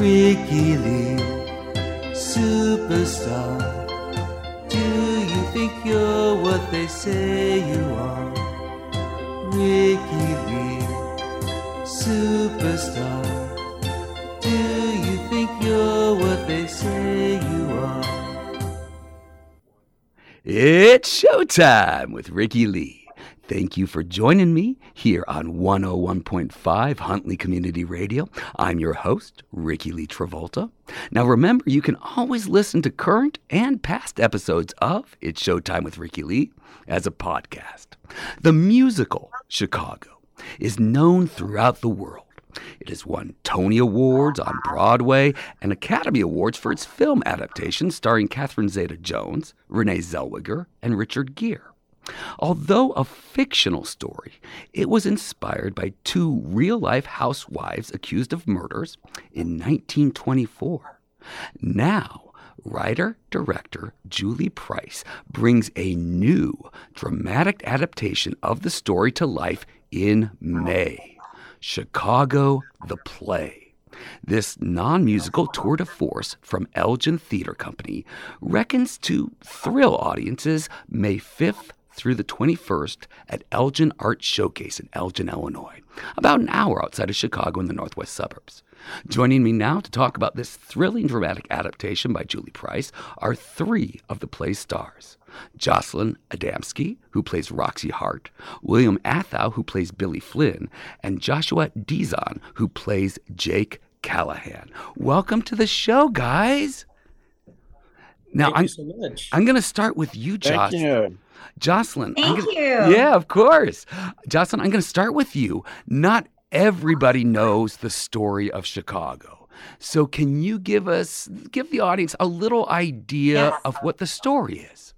Rikki Lee, superstar. Do you think you're what they say you are? Rikki Lee, superstar. Do you think you're what they say you are? It's showtime with Rikki Lee. Thank you for joining me here on 101.5 Huntley Community Radio. I'm your host, Rikki Lee Travolta. Now remember, you can always listen to current and past episodes of It's Showtime with Ricky Lee as a podcast. The musical Chicago is known throughout the world. It has won Tony Awards on Broadway and Academy Awards for its film adaptation starring Catherine Zeta Jones, Renee Zellweger, and Richard Gere. Although a fictional story, it was inspired by two real life housewives accused of murders in 1924. Now, writer director Julie Price brings a new dramatic adaptation of the story to life in May Chicago the Play. This non musical tour de force from Elgin Theater Company reckons to thrill audiences May 5th through the 21st at Elgin Art Showcase in Elgin, Illinois, about an hour outside of Chicago in the northwest suburbs. Joining me now to talk about this thrilling dramatic adaptation by Julie Price are three of the play's stars. Jocelyn Adamski, who plays Roxie Hart, William Athow, who plays Billy Flynn, and Joshua Dizon, who plays Jake Callahan. Welcome to the show, guys. Now, Thank I'm, so. I'm going to start with you, Josh. You. Jocelyn. Thank gonna- you. Yeah, of course. Jocelyn, I'm going to start with you. Not everybody knows the story of Chicago. So can you give us give the audience a little idea Yes. of what the story is?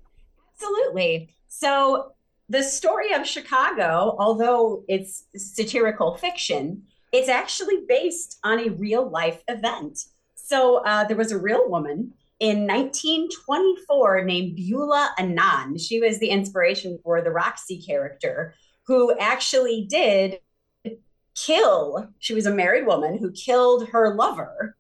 Absolutely. So, the story of Chicago, although it's satirical fiction, it's actually based on a real life event. So, uh, there was a real woman in 1924 named Beulah Annan. She was the inspiration for the Roxie character, who actually did kill. She was a married woman who killed her lover.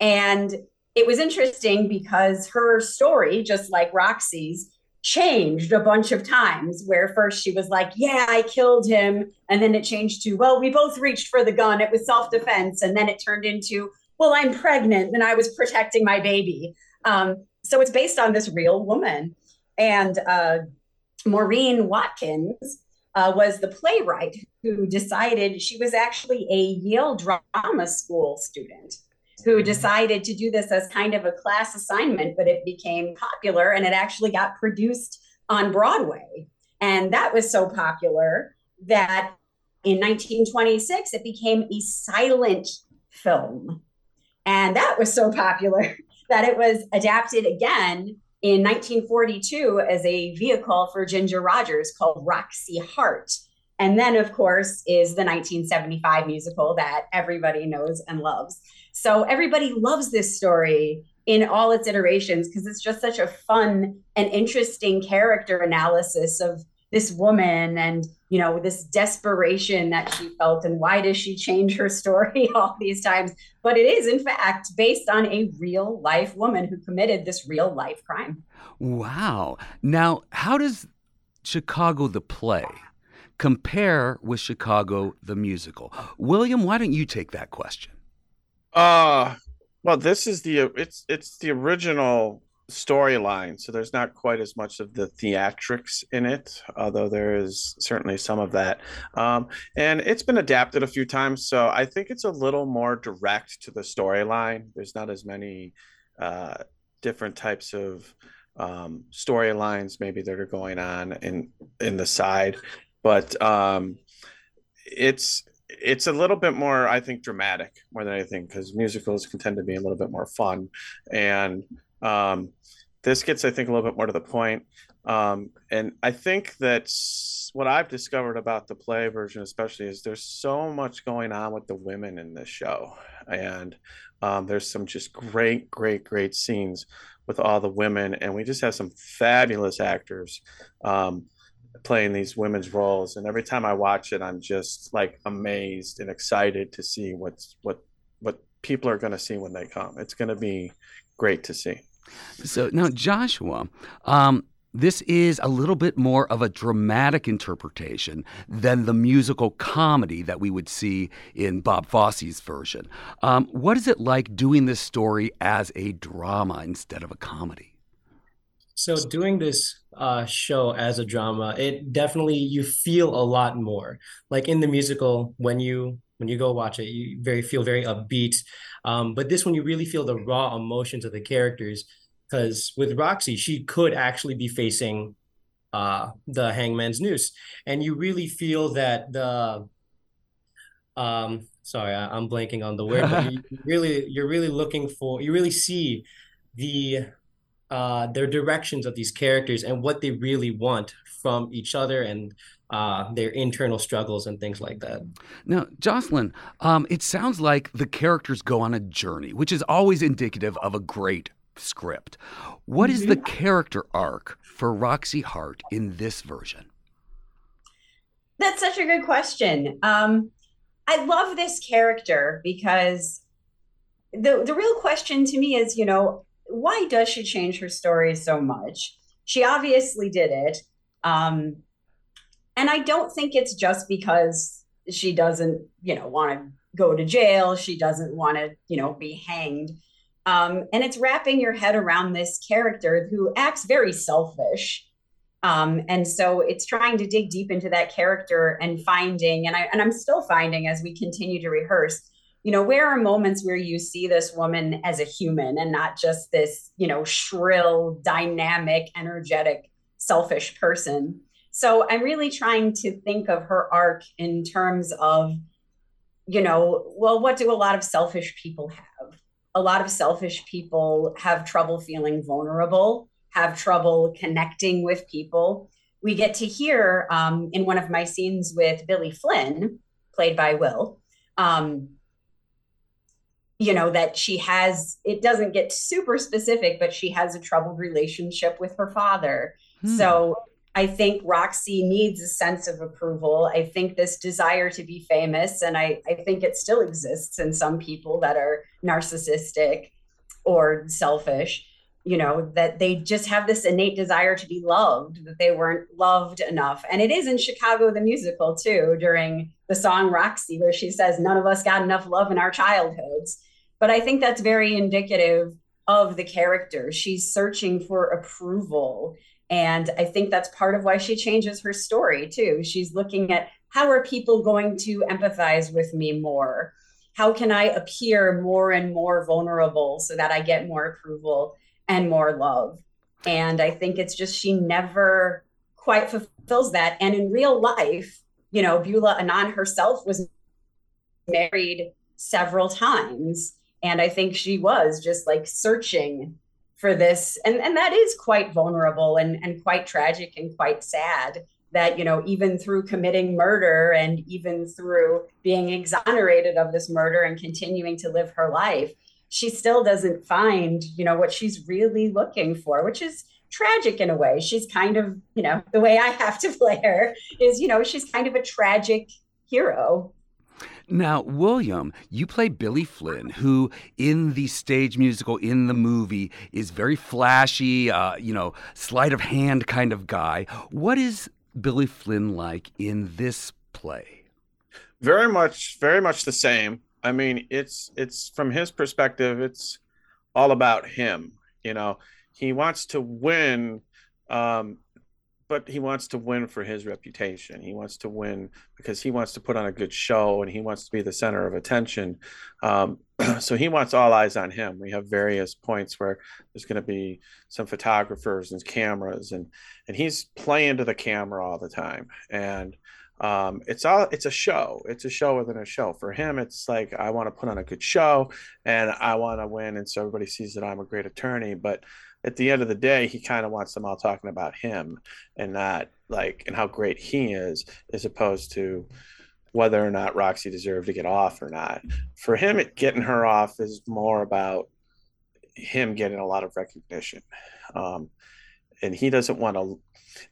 And it was interesting because her story, just like Roxie's, changed a bunch of times where first she was like yeah i killed him and then it changed to well we both reached for the gun it was self-defense and then it turned into well i'm pregnant and i was protecting my baby um, so it's based on this real woman and uh, maurine watkins uh, was the playwright who decided she was actually a yale drama school student who decided to do this as kind of a class assignment, but it became popular and it actually got produced on Broadway. And that was so popular that in 1926 it became a silent film. And that was so popular that it was adapted again in 1942 as a vehicle for Ginger Rogers called Roxie Hart. And then, of course, is the 1975 musical that everybody knows and loves. So everybody loves this story in all its iterations because it's just such a fun and interesting character analysis of this woman and you know this desperation that she felt and why does she change her story all these times but it is in fact based on a real life woman who committed this real life crime Wow. Now, how does Chicago the play compare with Chicago the musical? William, why don't you take that question? Uh well, this is the it's it's the original storyline, so there's not quite as much of the theatrics in it, although there is certainly some of that. Um, and it's been adapted a few times, so I think it's a little more direct to the storyline. There's not as many uh, different types of um, storylines maybe that are going on in in the side, but um, it's it's a little bit more i think dramatic more than anything because musicals can tend to be a little bit more fun and um, this gets i think a little bit more to the point um, and i think that's what i've discovered about the play version especially is there's so much going on with the women in this show and um, there's some just great great great scenes with all the women and we just have some fabulous actors um, playing these women's roles and every time i watch it i'm just like amazed and excited to see what's what what people are going to see when they come. It's going to be great to see. So now, Joshua, um, this is a little bit more of a dramatic interpretation than the musical comedy that we would see in Bob Fosse's version. Um, what is it like doing this story as a drama instead of a comedy? So doing this uh, show as a drama, it definitely you feel a lot more. Like in the musical, when you when you go watch it, you very feel very upbeat. Um, but this one, you really feel the raw emotions of the characters because with Roxie, she could actually be facing uh, the hangman's noose, and you really feel that the um sorry I, am blanking on the word but you really you're really looking for you really see the uh their directions of these characters and what they really want from each other and uh, their internal struggles and things like that. Now, Jocelyn, um, it sounds like the characters go on a journey, which is always indicative of a great script. What is the mm-hmm. character arc for Roxie Hart in this version? That's such a good question. Um, I love this character because the the real question to me is, you know, why does she change her story so much? She obviously did it. Um, and I don't think it's just because she doesn't, you know, want to go to jail. She doesn't want to, you know, be hanged. Um, and it's wrapping your head around this character who acts very selfish. Um, and so it's trying to dig deep into that character and finding, and I and I'm still finding as we continue to rehearse, you know, where are moments where you see this woman as a human and not just this, you know, shrill, dynamic, energetic, selfish person. So I'm really trying to think of her arc in terms of, you know, well, what do a lot of selfish people have? a lot of selfish people have trouble feeling vulnerable, have trouble connecting with people. We get to hear um, in one of my scenes with Billy Flynn, played by Will, um, you know, that she has, it doesn't get super specific, but she has a troubled relationship with her father. Hmm. So I think Roxie needs a sense of approval. I think this desire to be famous, and I, I think it still exists in some people that are narcissistic or selfish, you know, that they just have this innate desire to be loved, that they weren't loved enough. And it is in Chicago, the musical, too, during the song Roxie, where she says, None of us got enough love in our childhoods. But I think that's very indicative of the character. She's searching for approval and I think that's part of why she changes her story too. She's looking at how are people going to empathize with me more? How can I appear more and more vulnerable so that I get more approval and more love? And I think it's just she never quite fulfills that. And in real life, you know, Beulah Annan herself was married several times. And I think she was just like searching for this and and that is quite vulnerable and and quite tragic and quite sad that you know even through committing murder and even through being exonerated of this murder and continuing to live her life she still doesn't find you know what she's really looking for which is tragic in a way she's kind of you know the way i have to play her is you know she's kind of a tragic hero now, William, you play Billy Flynn, who in the stage musical, in the movie, is very flashy, uh, you know, sleight of hand kind of guy. What is Billy Flynn like in this play? Very much, very much the same. I mean, it's it's from his perspective, it's all about him. You know, he wants to win um, but he wants to win for his reputation. He wants to win because he wants to put on a good show and he wants to be the center of attention. Um, so he wants all eyes on him. We have various points where there's going to be some photographers and cameras, and and he's playing to the camera all the time. And um, it's all it's a show. It's a show within a show. For him, it's like I want to put on a good show and I want to win, and so everybody sees that I'm a great attorney. But at the end of the day, he kind of wants them all talking about him and not like and how great he is, as opposed to whether or not Roxie deserved to get off or not. For him, it, getting her off is more about him getting a lot of recognition, um, and he doesn't want to.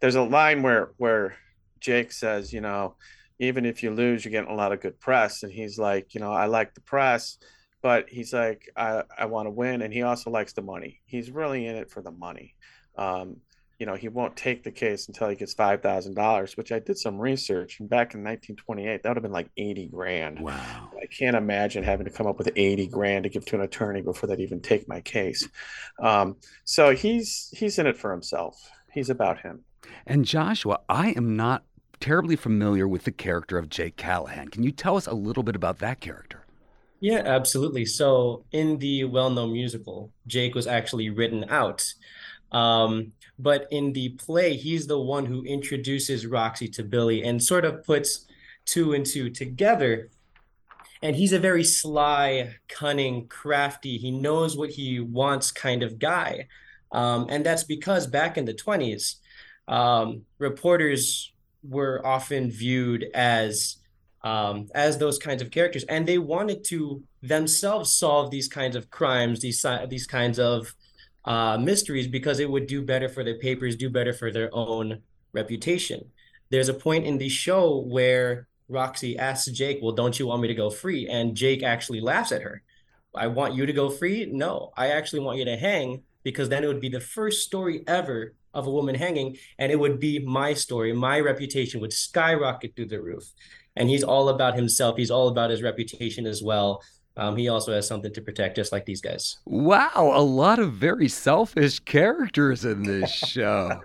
There's a line where where Jake says, you know, even if you lose, you're getting a lot of good press, and he's like, you know, I like the press but he's like, I, I want to win, and he also likes the money. He's really in it for the money. Um, you know, he won't take the case until he gets five thousand dollars, which I did some research. And back in 1928, that would have been like 80 grand. Wow. I can't imagine having to come up with 80 grand to give to an attorney before they'd even take my case. Um, so he's he's in it for himself. He's about him. And Joshua, I am not terribly familiar with the character of Jake Callahan. Can you tell us a little bit about that character? Yeah, absolutely. So in the well-known musical, Jake was actually written out. Um, but in the play, he's the one who introduces Roxie to Billy and sort of puts two and two together. And he's a very sly, cunning, crafty, he knows what he wants kind of guy. Um, and that's because back in the 20s, um, reporters were often viewed as um, as those kinds of characters, and they wanted to themselves solve these kinds of crimes, these these kinds of uh, mysteries, because it would do better for their papers, do better for their own reputation. There's a point in the show where Roxie asks Jake, "Well, don't you want me to go free?" And Jake actually laughs at her. I want you to go free? No, I actually want you to hang because then it would be the first story ever of a woman hanging, and it would be my story. My reputation would skyrocket through the roof. And he's all about himself. He's all about his reputation as well. Um, he also has something to protect, just like these guys. Wow, a lot of very selfish characters in this show.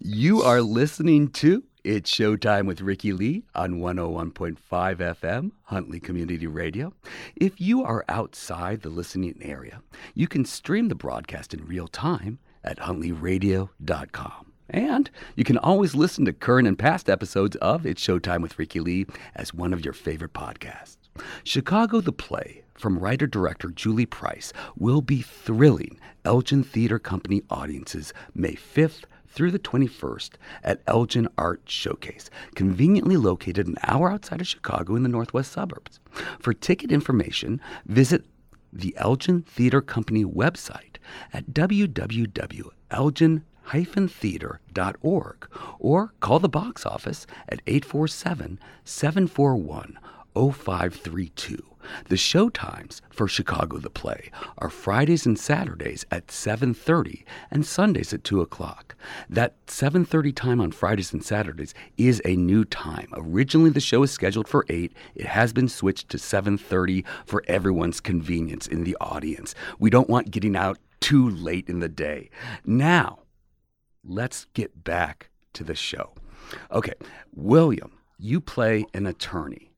you are listening to It's Showtime with Rikki Lee on 101.5 FM, Huntley Community Radio. If you are outside the listening area, you can stream the broadcast in real time at huntleyradio.com. And you can always listen to current and past episodes of It's Showtime with Rikki Lee as one of your favorite podcasts. Chicago the Play from writer director Julie Price will be thrilling Elgin Theater Company audiences May 5th through the 21st at Elgin Art Showcase, conveniently located an hour outside of Chicago in the northwest suburbs. For ticket information, visit the Elgin Theater Company website at www.elgin.com theater.org or call the box office at 847 741 0532. The show times for Chicago the Play are Fridays and Saturdays at 7:30 and Sundays at 2 o'clock. That 7:30 time on Fridays and Saturdays is a new time. Originally, the show is scheduled for 8. It has been switched to 7:30 for everyone's convenience in the audience. We don't want getting out too late in the day. Now, let's get back to the show. Okay, William, you play an attorney.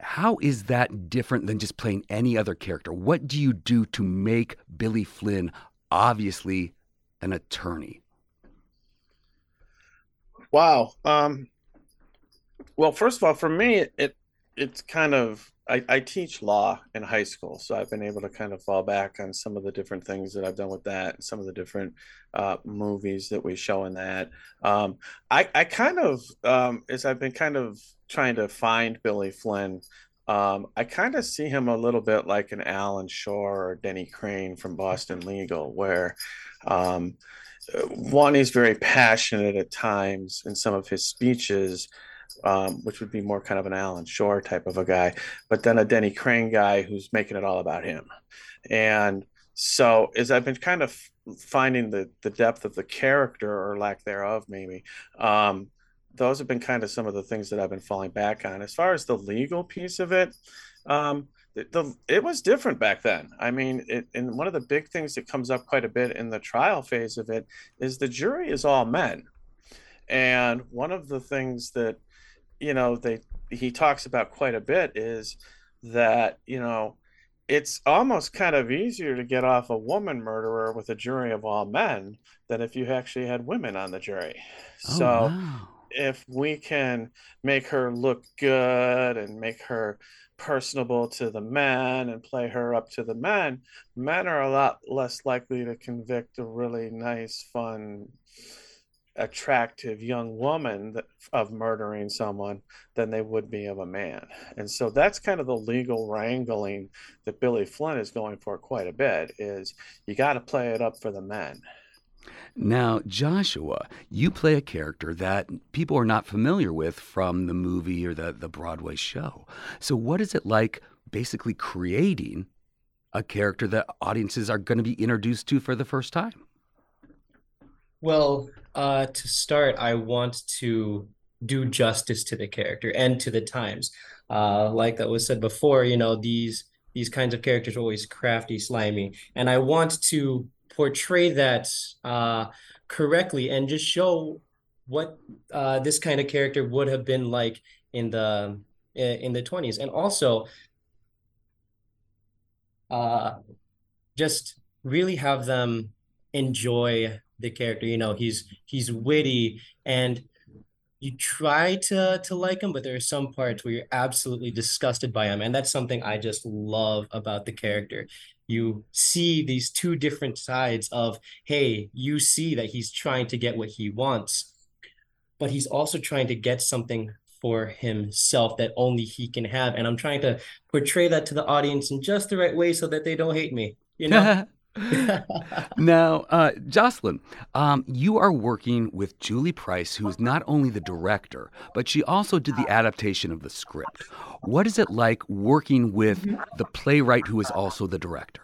How is that different than just playing any other character? What do you do to make Billy Flynn obviously an attorney? Wow. Um, well, first of all, for me, it it's kind of I, I teach law in high school, so I've been able to kind of fall back on some of the different things that I've done with that, some of the different uh, movies that we show in that. Um, I, I kind of, um, as I've been kind of trying to find Billy Flynn, um, I kind of see him a little bit like an Alan Shore or Denny Crane from Boston Legal, where um, one, he's very passionate at times in some of his speeches um, which would be more kind of an Alan Shore type of a guy, but then a Denny Crane guy who's making it all about him. And so as I've been kind of finding the the depth of the character or lack thereof, maybe, um, those have been kind of some of the things that I've been falling back on. As far as the legal piece of it, um, the, it was different back then. I mean, it, and one of the big things that comes up quite a bit in the trial phase of it is the jury is all men. And one of the things that you know they he talks about quite a bit is that you know it's almost kind of easier to get off a woman murderer with a jury of all men than if you actually had women on the jury. Oh, so wow. if we can make her look good and make her personable to the men and play her up to the men, men are a lot less likely to convict a really nice, fun, attractive young woman that, of murdering someone than they would be of a man. And so that's kind of the legal wrangling that Billy Flynn is going for quite a bit is you got to play it up for the men. Now, Joshua, you play a character that people are not familiar with from the movie or the, the Broadway show. So, what is it like basically creating a character that audiences are going to be introduced to for the first time? Well, uh, to start, I want to do justice to the character and to the times. Uh, like that was said before, you know, these these kinds of characters are always crafty, slimy, and I want to portray that uh, correctly and just show what uh, this kind of character would have been like in the in the 20s and also uh, just really have them enjoy the character you know he's he's witty and you try to to like him, but there are some parts where you're absolutely disgusted by him, and that's something I just love about the character. You see these two different sides of, hey, you see that he's trying to get what he wants, but he's also trying to get something for himself that only he can have, and I'm trying to portray that to the audience in just the right way so that they don't hate me. You know. now, uh, Jocelyn, um, you are working with Julie Price, who is not only the director, but she also did the adaptation of the script. What is it like working with the playwright who is also the director?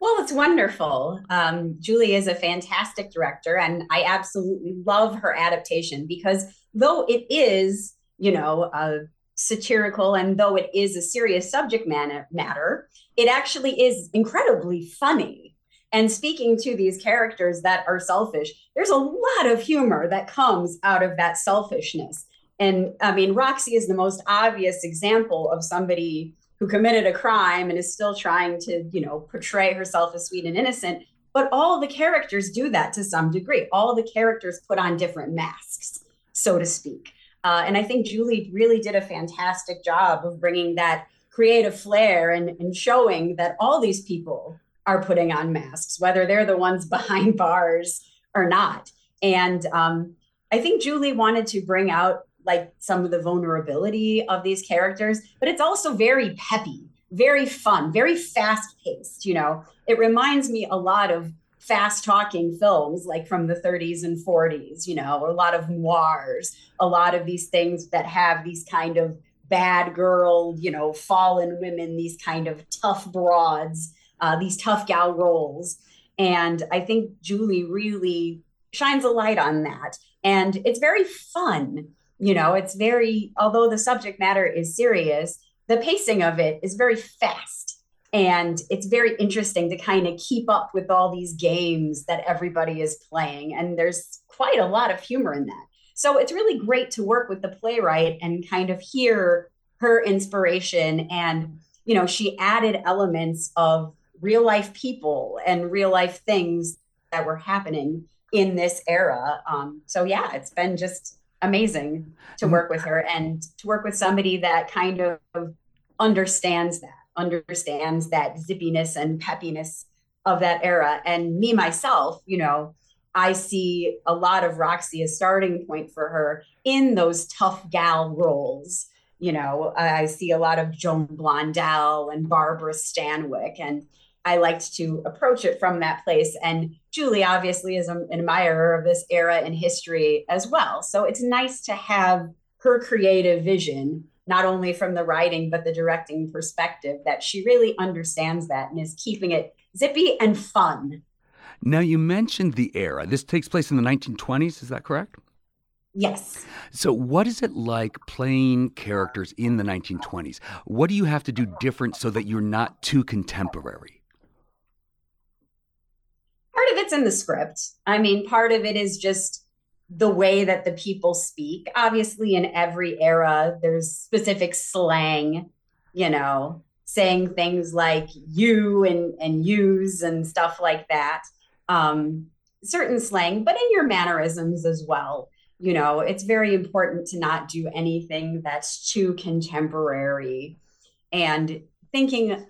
Well, it's wonderful. Um, Julie is a fantastic director, and I absolutely love her adaptation because though it is, you know, a satirical and though it is a serious subject matter, it actually is incredibly funny. And speaking to these characters that are selfish, there's a lot of humor that comes out of that selfishness. And I mean, Roxie is the most obvious example of somebody who committed a crime and is still trying to, you know, portray herself as sweet and innocent. But all the characters do that to some degree. All the characters put on different masks, so to speak. Uh, and I think Julie really did a fantastic job of bringing that creative flair and, and showing that all these people are putting on masks, whether they're the ones behind bars or not. And um, I think Julie wanted to bring out like some of the vulnerability of these characters, but it's also very peppy, very fun, very fast paced. You know, it reminds me a lot of fast talking films like from the 30s and 40s, you know, a lot of noirs, a lot of these things that have these kind of bad girl, you know, fallen women, these kind of tough broads, uh, these tough gal roles. And I think Julie really shines a light on that. And it's very fun. You know, it's very, although the subject matter is serious, the pacing of it is very fast and it's very interesting to kind of keep up with all these games that everybody is playing and there's quite a lot of humor in that so it's really great to work with the playwright and kind of hear her inspiration and you know she added elements of real life people and real life things that were happening in this era um, so yeah it's been just amazing to work with her and to work with somebody that kind of understands that understands that zippiness and peppiness of that era. And me myself, you know, I see a lot of Roxie as starting point for her in those tough gal roles. You know, I see a lot of Joan Blondell and Barbara Stanwyck, and I liked to approach it from that place. And Julie obviously is an admirer of this era in history as well. So it's nice to have her creative vision not only from the writing but the directing perspective that she really understands that and is keeping it zippy and fun now you mentioned the era this takes place in the 1920s is that correct Yes. So, what is it like playing characters in the 1920s? What do you have to do different so that you're not too contemporary? Part of it's in the script. I mean, part of it is just the way that the people speak. Obviously, in every era, there's specific slang, you know, saying things like you and, and use and stuff like that. Um, certain slang, but in your mannerisms as well. You know, it's very important to not do anything that's too contemporary and thinking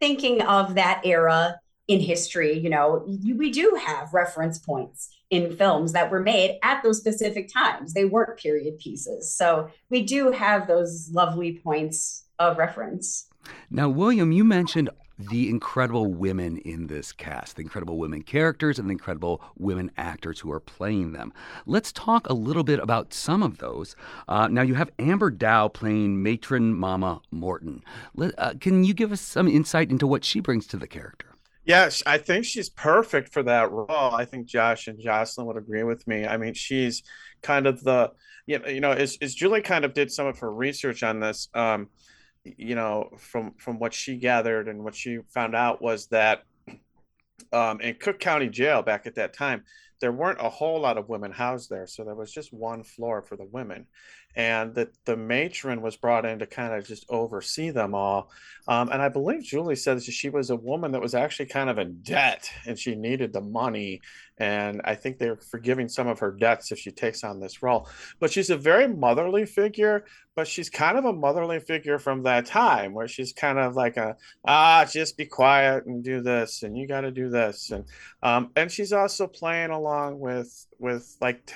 thinking of that era in history, you know, we do have reference points in films that were made at those specific times. They weren't period pieces. So we do have those lovely points of reference. Now, William, you mentioned the incredible women in this cast, the incredible women characters, and the incredible women actors who are playing them. Let's talk a little bit about some of those. Uh, now, you have Amber Dow playing matron Mama Morton. Let, uh, can you give us some insight into what she brings to the character? Yes, I think she's perfect for that role. I think Josh and Jocelyn would agree with me. I mean, she's kind of the you know, you know, as Julie kind of did some of her research on this, um, you know, from from what she gathered and what she found out was that um, in Cook County Jail back at that time, there weren't a whole lot of women housed there, so there was just one floor for the women, and that the matron was brought in to kind of just oversee them all. Um, and I believe Julie said she was a woman that was actually kind of in debt and she needed the money. And I think they're forgiving some of her debts if she takes on this role. But she's a very motherly figure, but she's kind of a motherly figure from that time where she's kind of like a ah, just be quiet and do this, and you got to do this, and um, and she's also playing along with with like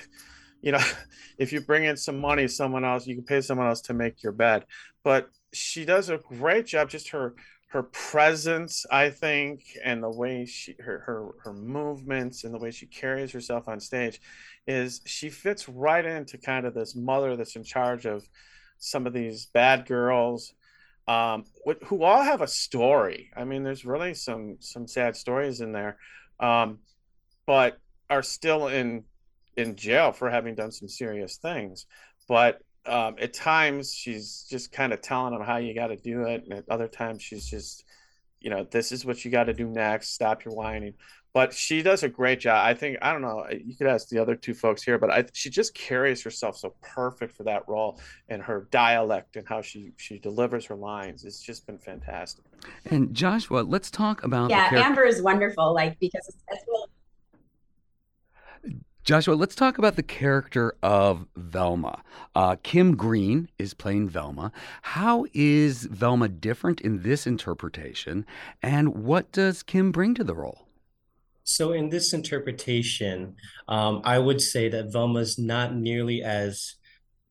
you know, if you bring in some money, someone else, you can pay someone else to make your bed. But she does a great job. Just her her presence, I think, and the way she her her her movements and the way she carries herself on stage, is she fits right into kind of this mother that's in charge of some of these bad girls, um, who all have a story. I mean, there's really some some sad stories in there, um, but are still in in jail for having done some serious things. But um, at times she's just kind of telling them how you got to do it, and at other times she's just, you know, this is what you got to do next. Stop your whining. But she does a great job. I think I don't know. You could ask the other two folks here, but I, she just carries herself so perfect for that role, and her dialect and how she she delivers her lines. It's just been fantastic. And Joshua, let's talk about yeah. Amber is wonderful, like because as well Joshua, let's talk about the character of Velma. Uh, Kim Green is playing Velma. How is Velma different in this interpretation, and what does Kim bring to the role? So, in this interpretation, um, I would say that Velma's not nearly as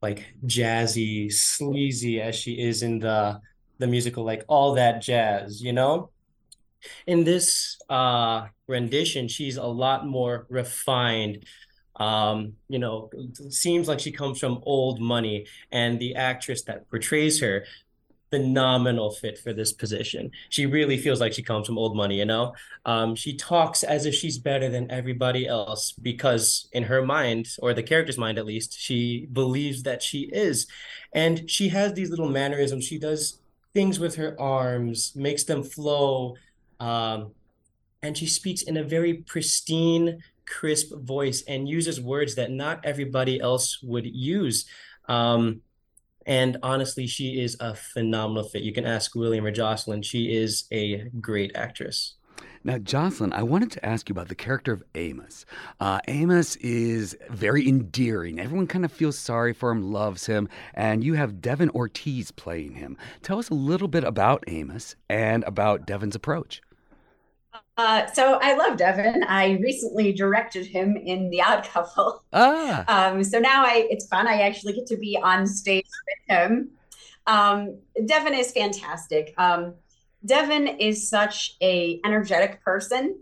like jazzy, sleazy as she is in the the musical, like all that jazz, you know. In this uh, rendition, she's a lot more refined um, you know, seems like she comes from old money, and the actress that portrays her, phenomenal fit for this position. She really feels like she comes from old money, you know? Um, she talks as if she's better than everybody else because, in her mind, or the character's mind at least, she believes that she is. And she has these little mannerisms. She does things with her arms, makes them flow. Um, and she speaks in a very pristine, crisp voice and uses words that not everybody else would use. Um, and honestly, she is a phenomenal fit. You can ask William or Jocelyn. She is a great actress. Now, Jocelyn, I wanted to ask you about the character of Amos. Uh, Amos is very endearing. Everyone kind of feels sorry for him, loves him, and you have Devin Ortiz playing him. Tell us a little bit about Amos and about Devin's approach. Uh, so I love Devin. I recently directed him in The Odd Couple. Ah. Um, so now I it's fun. I actually get to be on stage with him. Um, Devin is fantastic. Um, Devin is such a energetic person,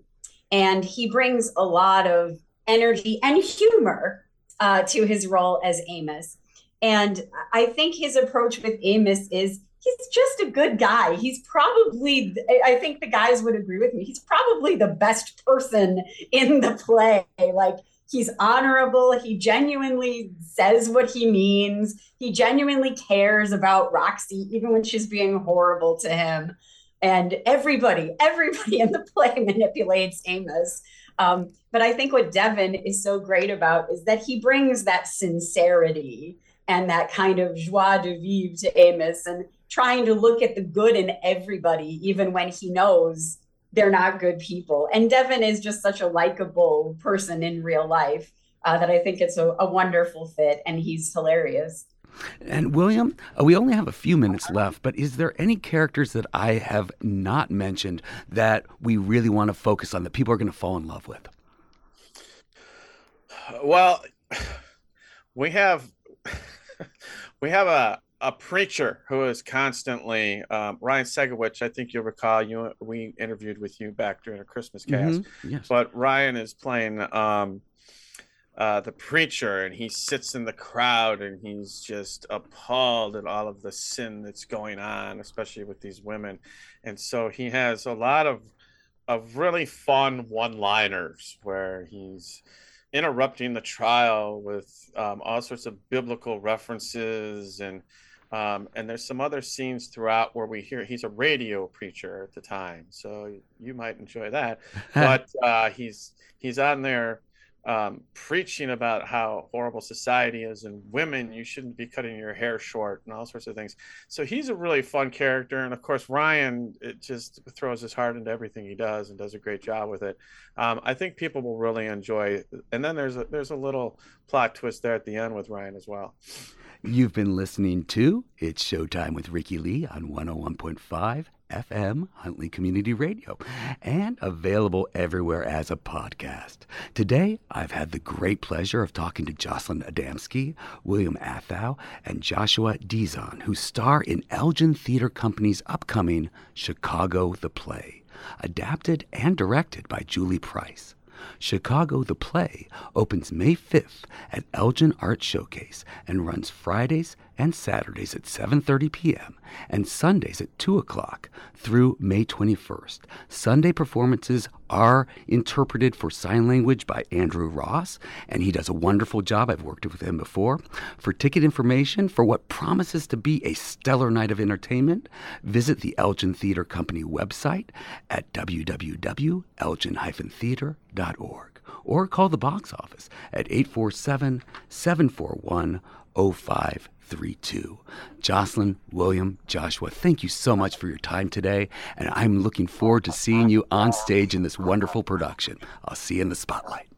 and he brings a lot of energy and humor uh, to his role as Amos. And I think his approach with Amos is he's just a good guy. He's probably, I think the guys would agree with me, he's probably the best person in the play. Like, he's honorable. He genuinely says what he means. He genuinely cares about Roxie, even when she's being horrible to him. And everybody, everybody in the play manipulates Amos. Um, but I think what Devin is so great about is that he brings that sincerity and that kind of joie de vivre to Amos. And trying to look at the good in everybody, even when he knows they're not good people. And Devin is just such a likable person in real life uh, that I think it's a, a wonderful fit, and he's hilarious. And William, uh, we only have a few minutes left, but is there any characters that I have not mentioned that we really want to focus on that people are going to fall in love with? Well, we have we have a a preacher who is constantly um, Ryan Segowich. I think you'll recall you we interviewed with you back during a Christmas cast. Mm-hmm. Yes. But Ryan is playing um, uh, the preacher, and he sits in the crowd and he's just appalled at all of the sin that's going on, especially with these women. And so he has a lot of of really fun one-liners where he's interrupting the trial with um, all sorts of biblical references and um, and there's some other scenes throughout where we hear he's a radio preacher at the time, so you might enjoy that. but uh, he's he's on there um, preaching about how horrible society is and women you shouldn't be cutting your hair short and all sorts of things. So he's a really fun character and of course ryan it just throws his heart into everything he does and does a great job with it. Um, i think people will really enjoy and then there's a there's a little plot twist there at the end with ryan as well You've been listening to It's Showtime with Rikki Lee on 101.5 FM Huntley Community Radio and available everywhere as a podcast. Today, I've had the great pleasure of talking to Jocelyn Adamski, William Athow, and Joshua Dizon, who star in Elgin Theater Company's upcoming Chicago the Play, adapted and directed by Julie Price. Chicago the Play opens May 5th at Elgin Art Showcase and runs Fridays and Saturdays at 7:30 p.m. and Sundays at 2 o'clock through May 21st. Sunday performances are interpreted for sign language by Andrew Ross, and he does a wonderful job. I've worked with him before. For ticket information for what promises to be a stellar night of entertainment, visit the Elgin Theater Company website at www.elgin-theater.org or call the box office at 847 741 0532. Jocelyn, William, Joshua, thank you so much for your time today, and I'm looking forward to seeing you on stage in this wonderful production. I'll see you in the spotlight.